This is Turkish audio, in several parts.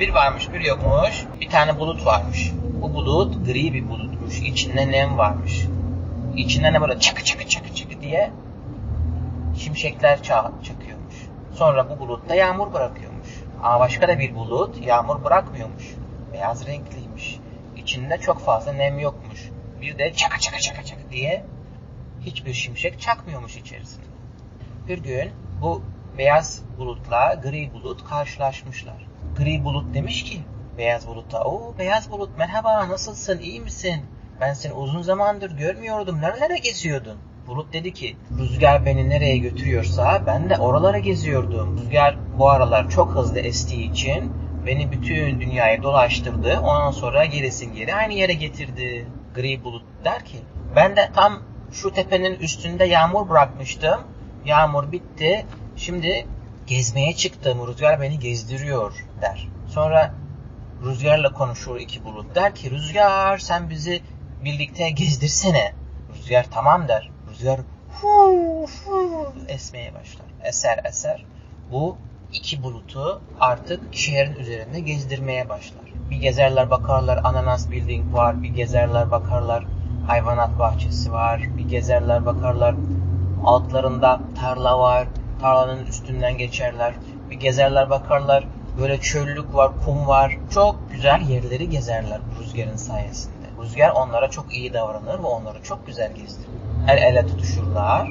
Bir varmış bir yokmuş. Bir tane bulut varmış. Bu bulut gri bir bulutmuş. İçinde nem varmış. İçinde ne böyle çakı çakı çakı çakı diye şimşekler ça- çakıyormuş. Sonra bu bulut da yağmur bırakıyormuş. Ama başka da bir bulut yağmur bırakmıyormuş. Beyaz renkliymiş. İçinde çok fazla nem yokmuş. Bir de çaka çaka çaka çaka diye hiçbir şimşek çakmıyormuş içerisinde. Bir gün bu beyaz bulutla gri bulut karşılaşmışlar. Gri bulut demiş ki beyaz bulutta o beyaz bulut merhaba nasılsın iyi misin? Ben seni uzun zamandır görmüyordum nerelere geziyordun? Bulut dedi ki rüzgar beni nereye götürüyorsa ben de oralara geziyordum. Rüzgar bu aralar çok hızlı estiği için beni bütün dünyayı dolaştırdı. Ondan sonra gerisin geri aynı yere getirdi. Gri bulut der ki ben de tam şu tepenin üstünde yağmur bırakmıştım. Yağmur bitti. Şimdi gezmeye çıktım. Rüzgar beni gezdiriyor der. Sonra rüzgarla konuşur iki bulut. Der ki rüzgar sen bizi birlikte gezdirsene. Rüzgar tamam der. Rüzgar hu hu esmeye başlar. Eser eser. Bu iki bulutu artık şehrin üzerinde gezdirmeye başlar. Bir gezerler bakarlar ananas building var. Bir gezerler bakarlar hayvanat bahçesi var. Bir gezerler bakarlar altlarında tarla var. Tarlanın üstünden geçerler. Bir gezerler bakarlar böyle çöllük var, kum var. Çok güzel yerleri gezerler bu rüzgarın sayesinde. Rüzgar onlara çok iyi davranır ve onları çok güzel gezdirir. El ele tutuşurlar.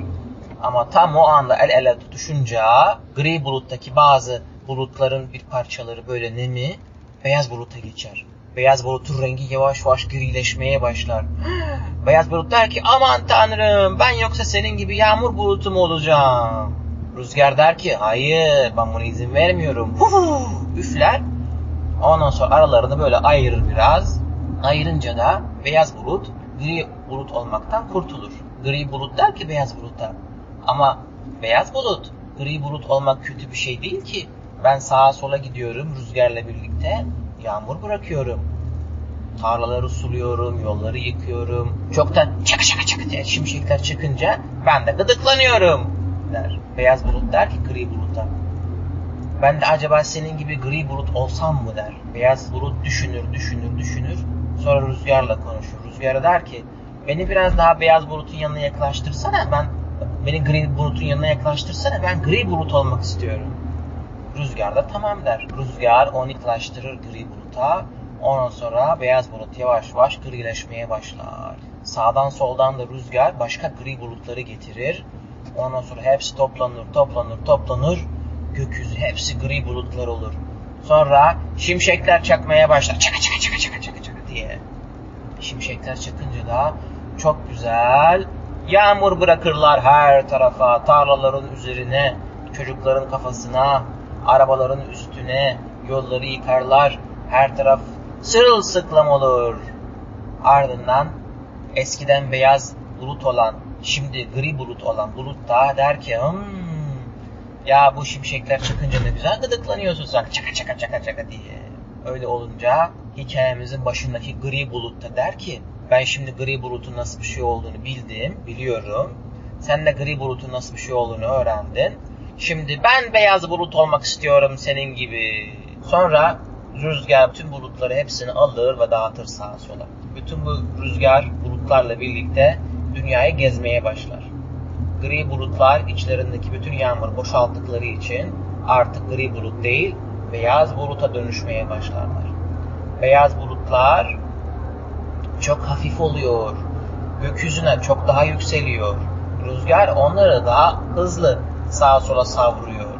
Ama tam o anda el ele tutuşunca gri buluttaki bazı bulutların bir parçaları böyle nemi beyaz buluta geçer. Beyaz bulutun rengi yavaş yavaş grileşmeye başlar. Beyaz bulut der ki aman tanrım ben yoksa senin gibi yağmur bulutu mu olacağım? Rüzgar der ki hayır ben buna izin vermiyorum. Huhu, üfler. Ondan sonra aralarını böyle ayırır biraz. Ayırınca da beyaz bulut gri bulut olmaktan kurtulur. Gri bulut der ki beyaz buluta. Ama beyaz bulut gri bulut olmak kötü bir şey değil ki. Ben sağa sola gidiyorum rüzgarla birlikte yağmur bırakıyorum. Tarlaları suluyorum, yolları yıkıyorum. Çoktan çaka çaka çaka diye şimşekler çıkınca ben de gıdıklanıyorum der. Beyaz bulut der ki gri buluta. Ben de acaba senin gibi gri bulut olsam mı der. Beyaz bulut düşünür, düşünür, düşünür. Sonra rüzgarla konuşur. Rüzgar der ki beni biraz daha beyaz bulutun yanına yaklaştırsana. Ben beni gri bulutun yanına yaklaştırsana. Ben gri bulut olmak istiyorum. Rüzgar da tamam der. Rüzgar onu yaklaştırır gri buluta. Ondan sonra beyaz bulut yavaş yavaş grileşmeye başlar. Sağdan soldan da rüzgar başka gri bulutları getirir. Ondan sonra hepsi toplanır, toplanır, toplanır. Gökyüzü hepsi gri bulutlar olur. Sonra şimşekler çakmaya başlar. Çaka çaka çaka çaka çaka çaka diye. Şimşekler çakınca da çok güzel yağmur bırakırlar her tarafa, tarlaların üzerine, çocukların kafasına, arabaların üstüne, yolları yıkarlar. Her taraf sırılsıklam olur. Ardından eskiden beyaz bulut olan, şimdi gri bulut olan bulut da der ki ya bu şimşekler çıkınca ne güzel gıdıklanıyorsun sen çaka çaka çaka çaka diye. Öyle olunca hikayemizin başındaki gri bulut da der ki ben şimdi gri bulutun nasıl bir şey olduğunu bildim, biliyorum. Sen de gri bulutun nasıl bir şey olduğunu öğrendin. Şimdi ben beyaz bulut olmak istiyorum senin gibi. Sonra rüzgar bütün bulutları hepsini alır ve dağıtır sağa sola. Bütün bu rüzgar bulutlarla birlikte dünyayı gezmeye başlar. Gri bulutlar içlerindeki bütün yağmur boşalttıkları için artık gri bulut değil, beyaz buluta dönüşmeye başlarlar. Beyaz bulutlar çok hafif oluyor. Gökyüzüne çok daha yükseliyor. Rüzgar onları daha hızlı sağa sola savruyor.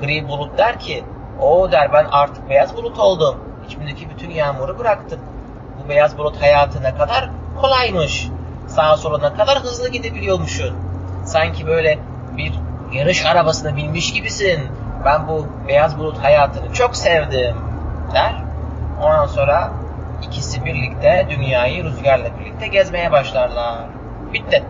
Gri bulut der ki, o der ben artık beyaz bulut oldum. İçimdeki bütün yağmuru bıraktım. Bu beyaz bulut hayatı ne kadar kolaymış. Sağa sola ne kadar hızlı gidebiliyormuşsun. Sanki böyle bir yarış arabasına binmiş gibisin. Ben bu beyaz bulut hayatını çok sevdim der. Ondan sonra ikisi birlikte dünyayı rüzgarla birlikte gezmeye başlarlar. Bitti.